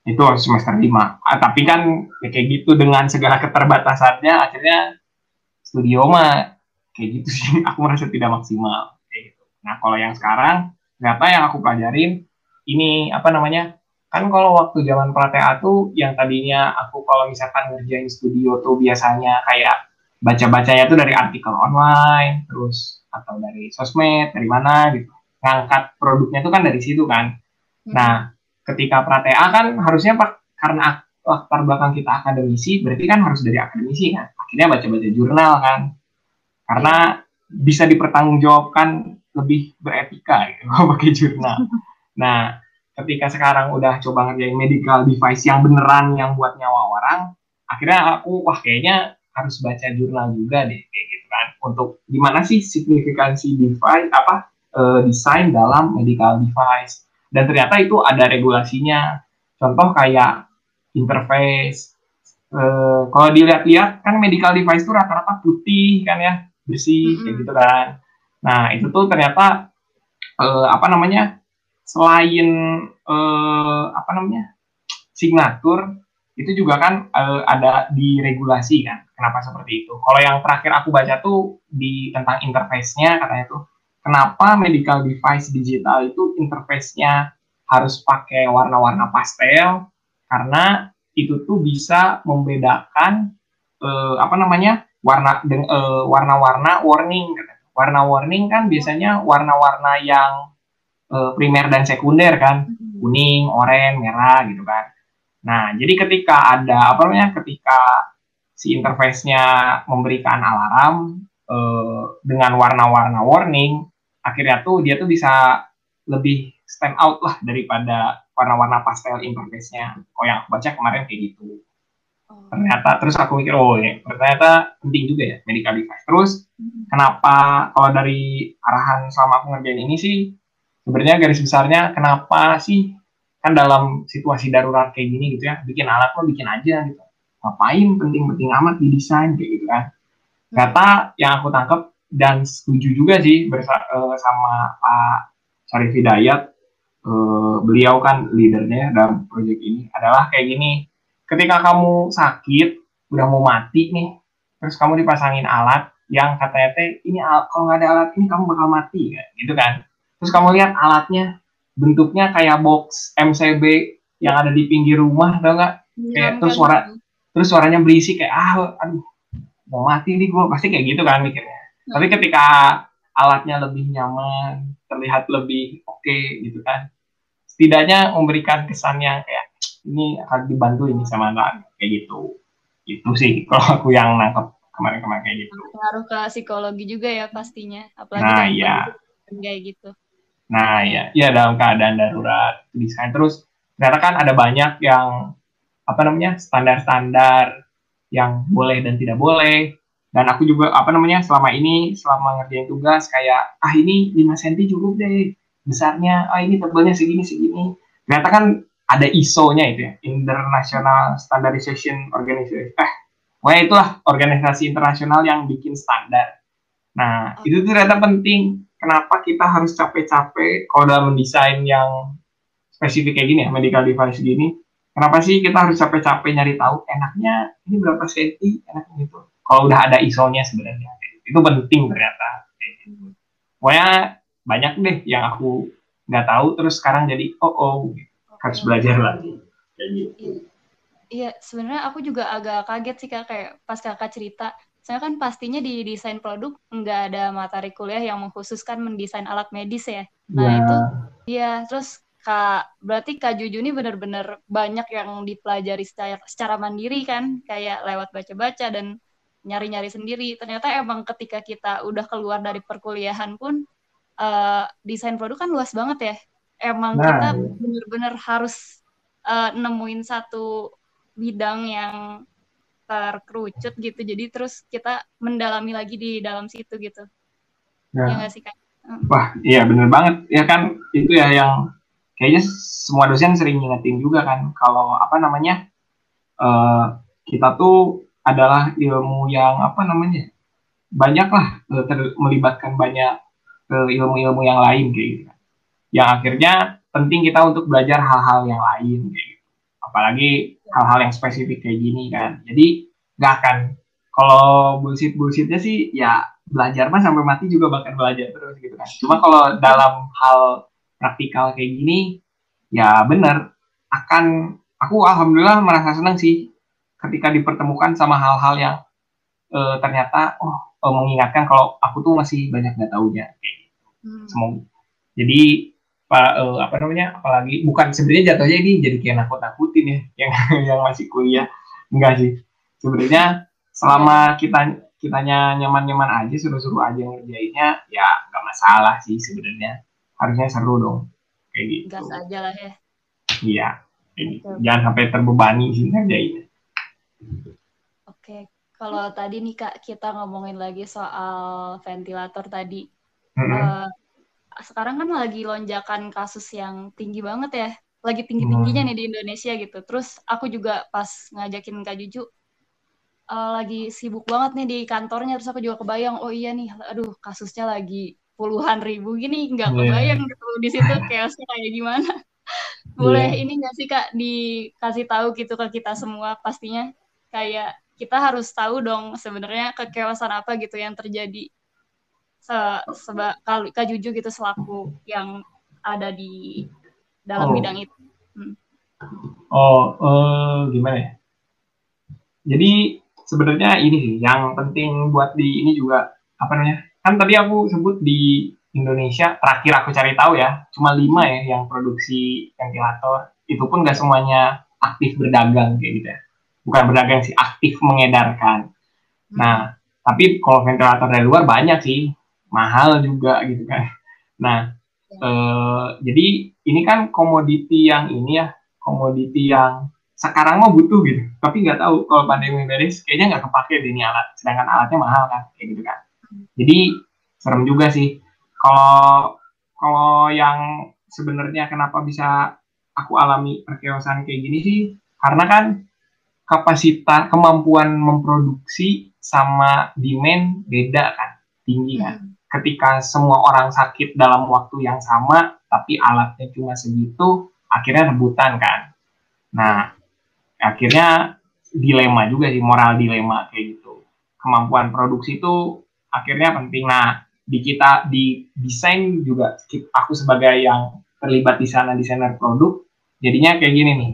itu semester lima. Ah, tapi kan ya kayak gitu dengan segala keterbatasannya akhirnya studio mah kayak gitu sih aku merasa tidak maksimal kayak gitu nah kalau yang sekarang ternyata yang aku pelajarin ini apa namanya kan kalau waktu zaman pratea tuh yang tadinya aku kalau misalkan ngerjain studio tuh biasanya kayak baca-bacanya tuh dari artikel online terus atau dari sosmed dari mana gitu ngangkat produknya tuh kan dari situ kan hmm. nah ketika pratea kan harusnya pak karena latar belakang kita akademisi berarti kan harus dari akademisi kan? Akhirnya baca-baca jurnal kan? Karena bisa dipertanggungjawabkan lebih beretika gitu, pakai jurnal. Nah, ketika sekarang udah coba ngerjain medical device yang beneran yang buat nyawa orang, akhirnya aku wah kayaknya harus baca jurnal juga deh kayak gitu kan? Untuk gimana sih signifikansi device apa e, desain dalam medical device dan ternyata itu ada regulasinya. Contoh kayak interface e, kalau dilihat-lihat kan medical device itu rata-rata putih kan ya bersih mm -hmm. kayak gitu kan. Nah itu tuh ternyata uh, apa namanya selain uh, apa namanya signatur itu juga kan uh, ada di regulasi kan. Kenapa seperti itu? Kalau yang terakhir aku baca tuh di tentang interface-nya katanya tuh kenapa medical device digital itu interface-nya harus pakai warna-warna pastel? Karena itu tuh bisa membedakan uh, apa namanya warna uh, warna-warna warning warna warning kan biasanya warna-warna yang uh, primer dan sekunder kan. Hmm. kuning oranye merah gitu kan. Nah jadi ketika ada apa namanya ketika si interface-nya memberikan alarm uh, dengan warna-warna warning akhirnya tuh dia tuh bisa lebih stand out lah daripada warna-warna pastel interface-nya. Oh yang aku baca kemarin kayak gitu. Ternyata terus aku mikir oh ya ternyata penting juga ya medical device. Terus hmm. kenapa kalau dari arahan selama aku ngerjain ini sih sebenarnya garis besarnya kenapa sih kan dalam situasi darurat kayak gini gitu ya bikin alat lo bikin aja gitu. Ngapain penting-penting amat di desain kayak gitu kan. Kata yang aku tangkap dan setuju juga sih bersama sama Pak Syarif Hidayat uh, beliau kan leadernya dalam proyek ini adalah kayak gini ketika kamu sakit udah mau mati nih terus kamu dipasangin alat yang katanya teh ini kalau nggak ada alat ini kamu bakal mati gitu kan. Terus kamu lihat alatnya bentuknya kayak box MCB yang ada di pinggir rumah tau nggak? Ya, kayak terus suara terus suaranya berisik kayak ah aduh mau mati nih gue pasti kayak gitu kan mikirnya. Tapi ketika alatnya lebih nyaman terlihat lebih oke okay, gitu kan setidaknya memberikan kesan yang kayak ini akan dibantu ini sama anak kayak gitu. Itu sih kalau aku yang nangkep kemarin-kemarin kayak gitu. Pengaruh ke psikologi juga ya pastinya apalagi nah iya. kayak gitu. Nah, ya, ya dalam keadaan darurat desain. Terus ternyata kan ada banyak yang apa namanya standar-standar yang boleh dan tidak boleh. Dan aku juga apa namanya selama ini selama ngerjain tugas kayak ah ini 5 cm cukup deh besarnya, ah ini tebalnya segini segini. Ternyata kan ada ISO-nya itu ya, International Standardization Organization. Eh, pokoknya itulah organisasi internasional yang bikin standar. Nah, itu tuh ternyata penting kenapa kita harus capek-capek kalau dalam mendesain yang spesifik kayak gini ya, medical device gini, kenapa sih kita harus capek-capek nyari tahu enaknya ini berapa senti, enaknya gitu. Kalau udah ada ISO-nya sebenarnya, itu penting ternyata. Pokoknya banyak deh yang aku nggak tahu, terus sekarang jadi oh oh harus belajar lagi. Kayak gitu. Iya, sebenarnya aku juga agak kaget sih kak kayak pas kakak cerita saya kan pastinya di desain produk nggak ada materi kuliah yang mengkhususkan mendesain alat medis ya. Nah ya. itu, ya terus kak berarti kak Juju ini benar-benar banyak yang dipelajari secara, secara mandiri kan, kayak lewat baca-baca dan nyari-nyari sendiri. Ternyata emang ketika kita udah keluar dari perkuliahan pun uh, desain produk kan luas banget ya. Emang nah, kita iya. benar-benar harus uh, nemuin satu bidang yang terkerucut gitu jadi terus kita mendalami lagi di dalam situ gitu ya, ya sih kak wah iya bener banget ya kan itu ya yang kayaknya semua dosen sering ngingetin juga kan kalau apa namanya uh, kita tuh adalah ilmu yang apa namanya banyak lah uh, melibatkan banyak uh, ilmu-ilmu yang lain kayak gitu. Yang akhirnya penting kita untuk belajar hal-hal yang lain kayak gitu. Apalagi hal-hal yang spesifik kayak gini kan. Jadi nggak akan kalau bullshit bullshitnya sih ya belajar mah sampai mati juga bakal belajar terus gitu kan. Cuma kalau dalam hal praktikal kayak gini ya bener akan aku alhamdulillah merasa senang sih ketika dipertemukan sama hal-hal yang e, ternyata oh e, mengingatkan kalau aku tuh masih banyak nggak tahunya. Hmm. Semoga jadi apa, e, apa namanya apalagi bukan sebenarnya jatuhnya ini jadi kayak nakut nakutin ya yang yang masih kuliah. Enggak sih. Sebenarnya selama kita kitanya nyaman-nyaman aja suruh-suruh aja ngerjainnya ya nggak masalah sih sebenarnya. Harusnya seru dong. Kayak gitu. Gas aja lah ya. Iya. Gitu. jangan sampai terbebani sih ngerjainnya oke kalau tadi nih kak kita ngomongin lagi soal ventilator tadi mm -hmm. uh, sekarang kan lagi lonjakan kasus yang tinggi banget ya lagi tinggi tingginya hmm. nih di Indonesia gitu terus aku juga pas ngajakin kak Juju uh, lagi sibuk banget nih di kantornya terus aku juga kebayang oh iya nih aduh kasusnya lagi puluhan ribu gini nggak yeah. kebayang gitu di situ chaosnya kayak gimana boleh yeah. ini nggak sih kak dikasih tahu gitu ke kita semua pastinya kayak kita harus tahu dong sebenarnya kekewasan apa gitu yang terjadi se seba kalau kak Juju gitu selaku yang ada di dalam oh. bidang itu. Hmm. Oh, uh, gimana ya? Jadi sebenarnya ini sih yang penting buat di ini juga apa namanya kan tadi aku sebut di Indonesia terakhir aku cari tahu ya cuma lima ya yang produksi ventilator itu pun gak semuanya aktif berdagang kayak gitu ya bukan berdagang sih aktif mengedarkan. Nah tapi kalau ventilator dari luar banyak sih mahal juga gitu kan. Nah eh, jadi ini kan komoditi yang ini ya komoditi yang sekarang mau butuh gitu. Tapi nggak tahu kalau pandemi beres kayaknya nggak kepake di ini alat. Sedangkan alatnya mahal kan kayak gitu kan. Jadi serem juga sih. Kalau kalau yang sebenarnya kenapa bisa aku alami perkeosan kayak gini sih karena kan kapasitas kemampuan memproduksi sama demand beda kan tinggi kan. Hmm. ketika semua orang sakit dalam waktu yang sama tapi alatnya cuma segitu akhirnya rebutan kan. Nah akhirnya dilema juga sih moral dilema kayak gitu. Kemampuan produksi itu akhirnya penting. Nah di kita di desain juga aku sebagai yang terlibat di sana desainer produk jadinya kayak gini nih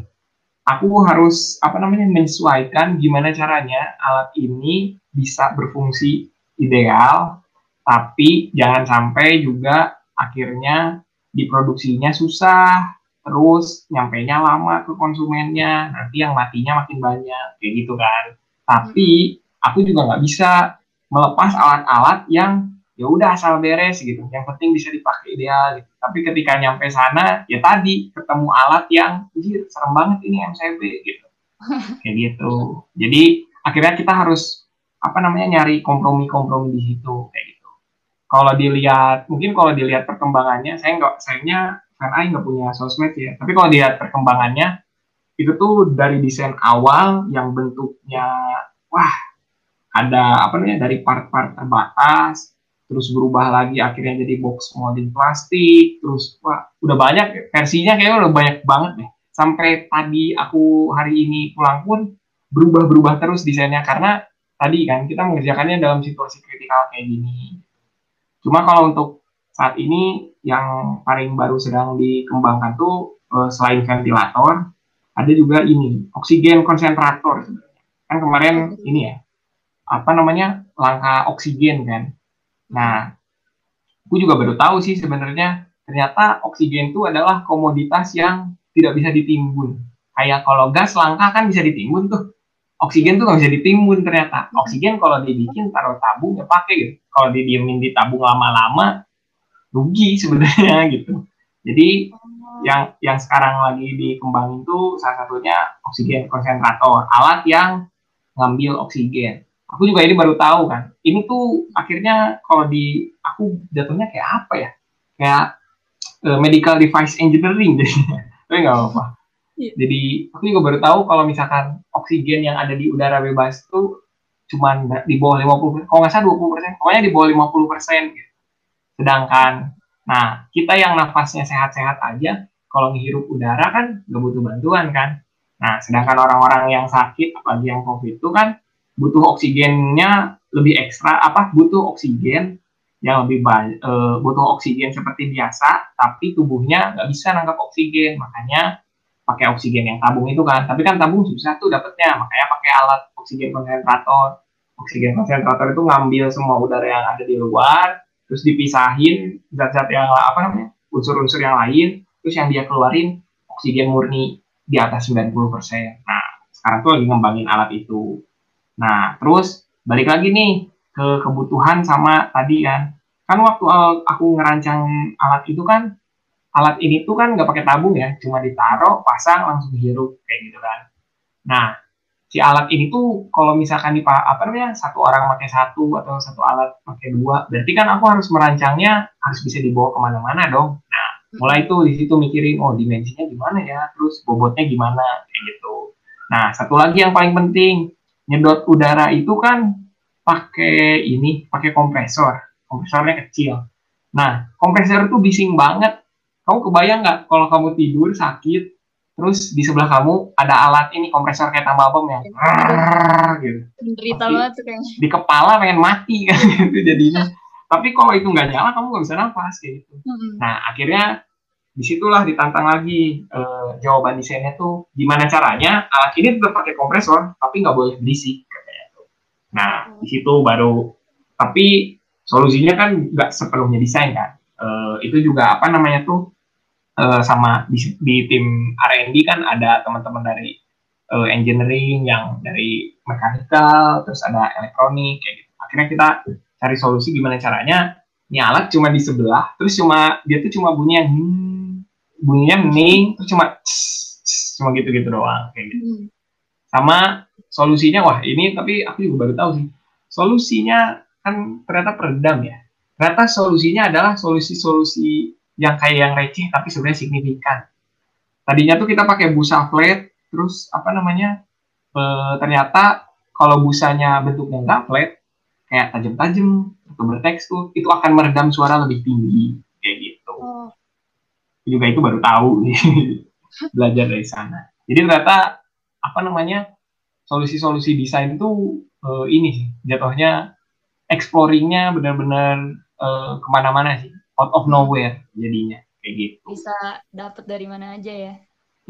aku harus apa namanya menyesuaikan gimana caranya alat ini bisa berfungsi ideal tapi jangan sampai juga akhirnya diproduksinya susah terus nyampainya lama ke konsumennya nanti yang matinya makin banyak kayak gitu kan. Tapi aku juga nggak bisa melepas alat-alat yang ya udah asal beres gitu. Yang penting bisa dipakai ideal gitu. tapi ketika nyampe sana ya tadi ketemu alat yang jir serem banget ini MCB gitu. Kayak gitu. Jadi akhirnya kita harus apa namanya nyari kompromi-kompromi di situ kayak gitu. Kalau dilihat mungkin kalau dilihat perkembangannya saya nggak sayangnya fan A nggak punya sosmed ya. Tapi kalau dilihat perkembangannya itu tuh dari desain awal yang bentuknya wah ada apa namanya dari part-part terbatas terus berubah lagi akhirnya jadi box molding plastik terus wah udah banyak versinya kayaknya udah banyak banget deh. Sampai tadi aku hari ini pulang pun berubah-berubah terus desainnya karena tadi kan kita mengerjakannya dalam situasi kritikal kayak gini. Cuma kalau untuk saat ini yang paling baru sedang dikembangkan tuh eh, selain ventilator ada juga ini oksigen konsentrator sebenarnya. Kan kemarin ini ya apa namanya langka oksigen kan Nah, aku juga baru tahu sih sebenarnya ternyata oksigen itu adalah komoditas yang tidak bisa ditimbun. Kayak kalau gas langka kan bisa ditimbun tuh. Oksigen tuh nggak bisa ditimbun ternyata. Oksigen kalau dibikin taruh tabung ya pakai gitu. Kalau didiemin di tabung lama-lama rugi sebenarnya gitu. Jadi yang yang sekarang lagi dikembangin tuh salah satunya oksigen konsentrator, alat yang ngambil oksigen aku juga ini baru tahu kan. Ini tuh akhirnya kalau di aku jatuhnya kayak apa ya? Kayak uh, medical device engineering jadinya. Tapi nggak apa-apa. Yeah. jadi aku juga baru tahu kalau misalkan oksigen yang ada di udara bebas itu cuman di bawah 50 kalau nggak salah 20 persen. Pokoknya di bawah 50 persen gitu. sedangkan nah kita yang nafasnya sehat-sehat aja kalau menghirup udara kan nggak butuh bantuan kan. Nah sedangkan orang-orang yang sakit apalagi yang covid itu kan butuh oksigennya lebih ekstra apa butuh oksigen yang lebih banyak e, butuh oksigen seperti biasa tapi tubuhnya nggak bisa nangkap oksigen makanya pakai oksigen yang tabung itu kan tapi kan tabung susah tuh dapetnya makanya pakai alat oksigen konsentrator oksigen konsentrator itu ngambil semua udara yang ada di luar terus dipisahin zat-zat yang apa namanya unsur-unsur yang lain terus yang dia keluarin oksigen murni di atas 90%. Nah, sekarang tuh lagi ngembangin alat itu. Nah, terus balik lagi nih ke kebutuhan sama tadi kan. Kan waktu aku ngerancang alat itu kan, alat ini tuh kan nggak pakai tabung ya, cuma ditaruh, pasang, langsung hirup kayak gitu kan. Nah, si alat ini tuh kalau misalkan di apa namanya satu orang pakai satu atau satu alat pakai dua, berarti kan aku harus merancangnya harus bisa dibawa ke mana-mana dong. Nah, mulai itu di situ mikirin oh dimensinya gimana ya, terus bobotnya gimana kayak gitu. Nah, satu lagi yang paling penting nyedot udara itu kan pakai ini, pakai kompresor. Kompresornya kecil. Nah, kompresor itu bising banget. Kamu kebayang nggak kalau kamu tidur sakit, terus di sebelah kamu ada alat ini kompresor kayak tambal bom yang gitu. Menderita banget tuh kayaknya. Di kepala pengen mati kan gitu jadinya. Tapi kalau itu nggak nyala, kamu nggak bisa nafas kayak gitu. Nah, akhirnya di situlah ditantang lagi uh, jawaban desainnya tuh gimana caranya alat ini tetap pakai kompresor tapi nggak boleh berisik katanya tuh. Nah di situ baru tapi solusinya kan nggak sepenuhnya desain kan. Uh, itu juga apa namanya tuh uh, sama di, di tim R&D kan ada teman-teman dari uh, engineering yang dari mekanikal terus ada elektronik kayak gitu. Akhirnya kita cari solusi gimana caranya ini cuma di sebelah terus cuma dia tuh cuma bunyi yang hmm, bunyinya mending terus cuma cuma gitu-gitu doang kayak gitu. Hmm. Sama solusinya wah ini tapi aku juga baru tahu sih. Solusinya kan ternyata peredam ya. Ternyata solusinya adalah solusi-solusi yang kayak yang receh tapi sebenarnya signifikan. Tadinya tuh kita pakai busa flat, terus apa namanya? E, ternyata kalau busanya bentuknya nggak flat, kayak tajam-tajam atau bertekstur, itu akan meredam suara lebih tinggi juga itu baru tahu belajar dari sana. Jadi ternyata apa namanya solusi-solusi desain itu uh, ini sih jatuhnya exploringnya benar-benar uh, ke mana-mana sih out of nowhere jadinya kayak gitu. Bisa dapat dari mana aja ya?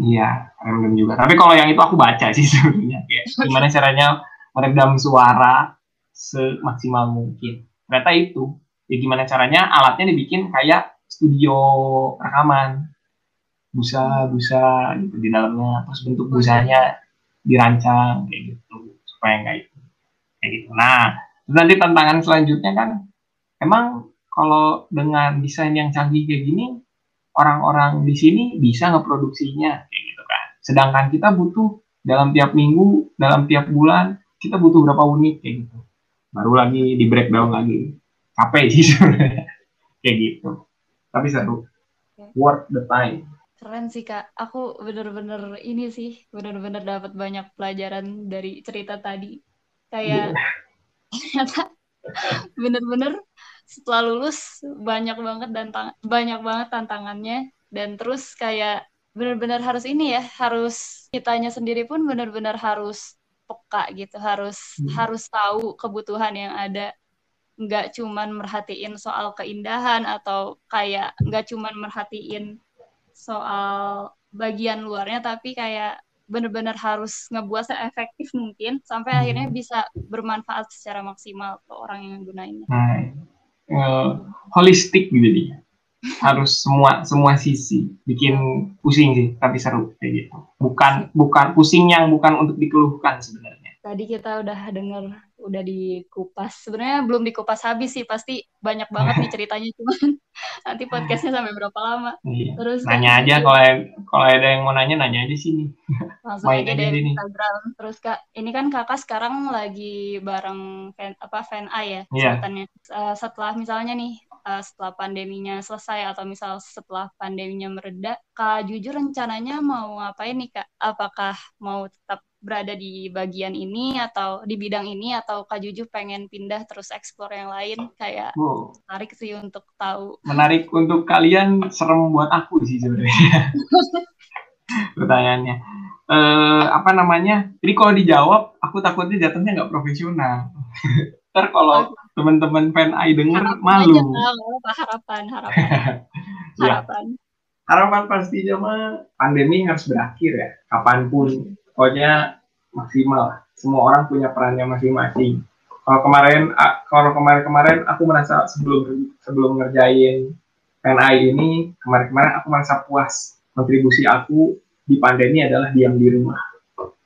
Iya random juga. Tapi kalau yang itu aku baca sih sebenarnya kayak gimana caranya meredam suara semaksimal mungkin. Ternyata itu ya gimana caranya alatnya dibikin kayak studio rekaman. Busa busa gitu di dalamnya. Terus bentuk busanya dirancang kayak gitu. Supaya enggak itu kayak gitu. Nah nanti tantangan selanjutnya kan emang kalau dengan desain yang canggih kayak gini orang-orang di sini bisa ngeproduksinya kayak gitu kan. Sedangkan kita butuh dalam tiap minggu dalam tiap bulan kita butuh berapa unit kayak gitu. Baru lagi di breakdown lagi. Capek sih sebenarnya kayak gitu tapi seru worth the time. Keren sih kak. Aku bener-bener ini sih bener-bener dapat banyak pelajaran dari cerita tadi. Kayak yeah. ternyata bener-bener setelah lulus banyak banget dan banyak banget tantangannya. Dan terus kayak bener-bener harus ini ya harus kitanya sendiri pun bener-bener harus peka gitu harus hmm. harus tahu kebutuhan yang ada nggak cuman merhatiin soal keindahan atau kayak nggak cuman merhatiin soal bagian luarnya tapi kayak benar-benar harus ngebuat seefektif mungkin sampai hmm. akhirnya bisa bermanfaat secara maksimal ke orang yang gunainnya. Uh, holistik gitu harus semua semua sisi bikin pusing sih tapi seru kayak gitu. Bukan bukan pusing yang bukan untuk dikeluhkan sebenarnya. Tadi kita udah dengar udah dikupas. Sebenarnya belum dikupas habis sih, pasti banyak banget nih ceritanya cuman nanti podcastnya sampai berapa lama. Iya. Terus nanya aja kalau kalau ada yang mau nanya nanya aja sini. Langsung aja dari Instagram. Terus Kak, ini kan Kakak sekarang lagi bareng fan apa fan A ya yeah. Uh, setelah misalnya nih uh, setelah pandeminya selesai atau misal setelah pandeminya mereda, Kak jujur rencananya mau ngapain nih Kak? Apakah mau tetap berada di bagian ini atau di bidang ini atau Kak Juju pengen pindah terus eksplor yang lain kayak wow. menarik sih untuk tahu. Menarik untuk kalian serem buat aku sih sebenarnya. Pertanyaannya. Eh, apa namanya? Jadi kalau dijawab aku takutnya jatuhnya nggak profesional. Ntar kalau teman-teman fan I denger harapan malu. Aja, harapan, harapan. Ya. harapan. Harapan pastinya mah pandemi harus berakhir ya, kapan pun pokoknya maksimal. Semua orang punya perannya masing-masing. Kalau kemarin kalau kemarin-kemarin aku merasa sebelum sebelum ngerjain PNI ini kemarin-kemarin aku merasa puas. Kontribusi aku di pandemi adalah diam di rumah.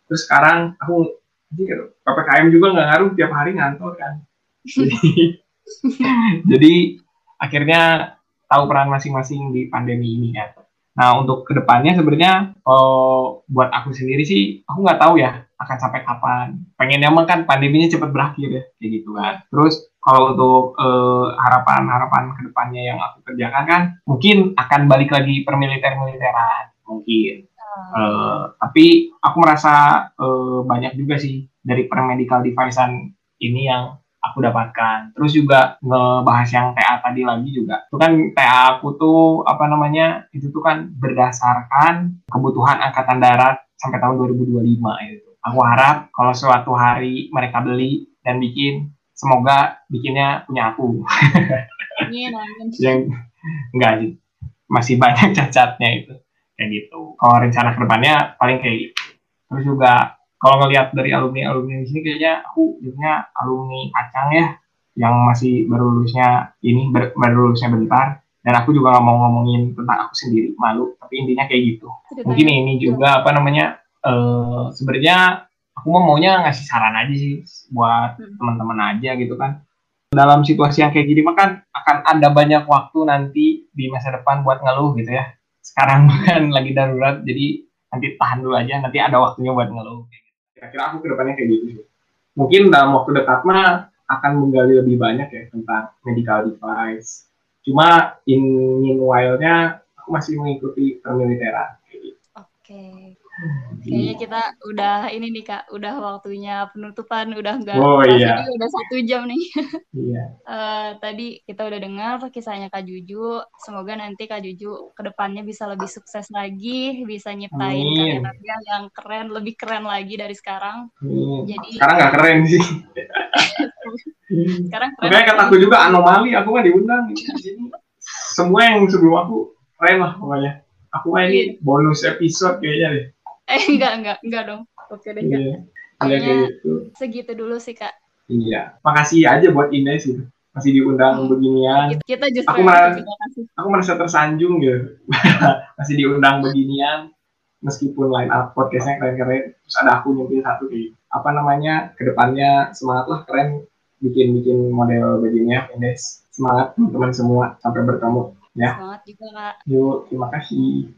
Terus sekarang aku PPKM juga nggak ngaruh tiap hari ngantor kan. Jadi jadi akhirnya tahu peran masing-masing di pandemi ini kan Nah untuk ke depannya sebenarnya oh, buat aku sendiri sih aku nggak tahu ya akan sampai kapan. Pengen emang kan pandeminya cepat berakhir ya kayak gitu kan. Terus kalau untuk harapan harapan-harapan ke depannya yang aku kerjakan kan mungkin akan balik lagi permiliter-militeran mungkin. Uh, tapi aku merasa uh, banyak juga sih dari permedical device-an ini yang aku dapatkan. Terus juga ngebahas yang TA tadi lagi juga. Itu kan TA aku tuh apa namanya? Itu tuh kan berdasarkan kebutuhan angkatan darat sampai tahun 2025 itu. Aku harap kalau suatu hari mereka beli dan bikin semoga bikinnya punya aku. yang enggak sih. Masih banyak cacatnya itu. Kayak gitu. Kalau rencana ke depannya paling kayak gitu. Terus juga kalau ngelihat dari alumni alumni di sini kayaknya aku jadinya alumni kacang ya yang masih baru lulusnya ini ber, baru lulusnya bentar. Dan aku juga nggak mau ngomongin tentang aku sendiri malu. Tapi intinya kayak gitu. Mungkin ini juga apa namanya uh, sebenarnya aku mau maunya ngasih saran aja sih buat hmm. teman-teman aja gitu kan. Dalam situasi yang kayak gini mah kan akan ada banyak waktu nanti di masa depan buat ngeluh gitu ya. Sekarang kan lagi darurat jadi nanti tahan dulu aja. Nanti ada waktunya buat ngeluh kira-kira aku ke depannya kayak gitu sih. Mungkin dalam waktu dekat mah akan menggali lebih banyak ya tentang medical device. Cuma in meanwhile-nya aku masih mengikuti permiliteran. Oke. okay. Kayaknya kita udah ini nih kak, udah waktunya penutupan, udah enggak oh, iya. udah satu jam nih. Iya. uh, tadi kita udah dengar kisahnya kak Juju, semoga nanti kak Juju ke depannya bisa lebih sukses lagi, bisa nyiptain karya-karya yang keren, lebih keren lagi dari sekarang. Amin. Jadi sekarang nggak keren sih. sekarang keren. Makanya kataku juga anomali, aku kan diundang. Semua yang sebelum aku keren lah pokoknya. Aku mah ini iya. bonus episode kayaknya deh. Eh enggak enggak enggak dong. Oke deh enggak. Iya. Kayaknya gitu. segitu dulu sih kak. Iya. Makasih aja buat Ines gitu. Masih diundang hmm. beginian. Kita justru aku merasa, aku merasa tersanjung gitu. Masih diundang beginian meskipun line up podcastnya keren-keren terus ada aku nyempil satu di apa namanya ke depannya semangat lah keren bikin-bikin model bajunya Indes. Semangat teman-teman semua. Sampai bertemu ya. Semangat juga kak. Yuk, terima kasih.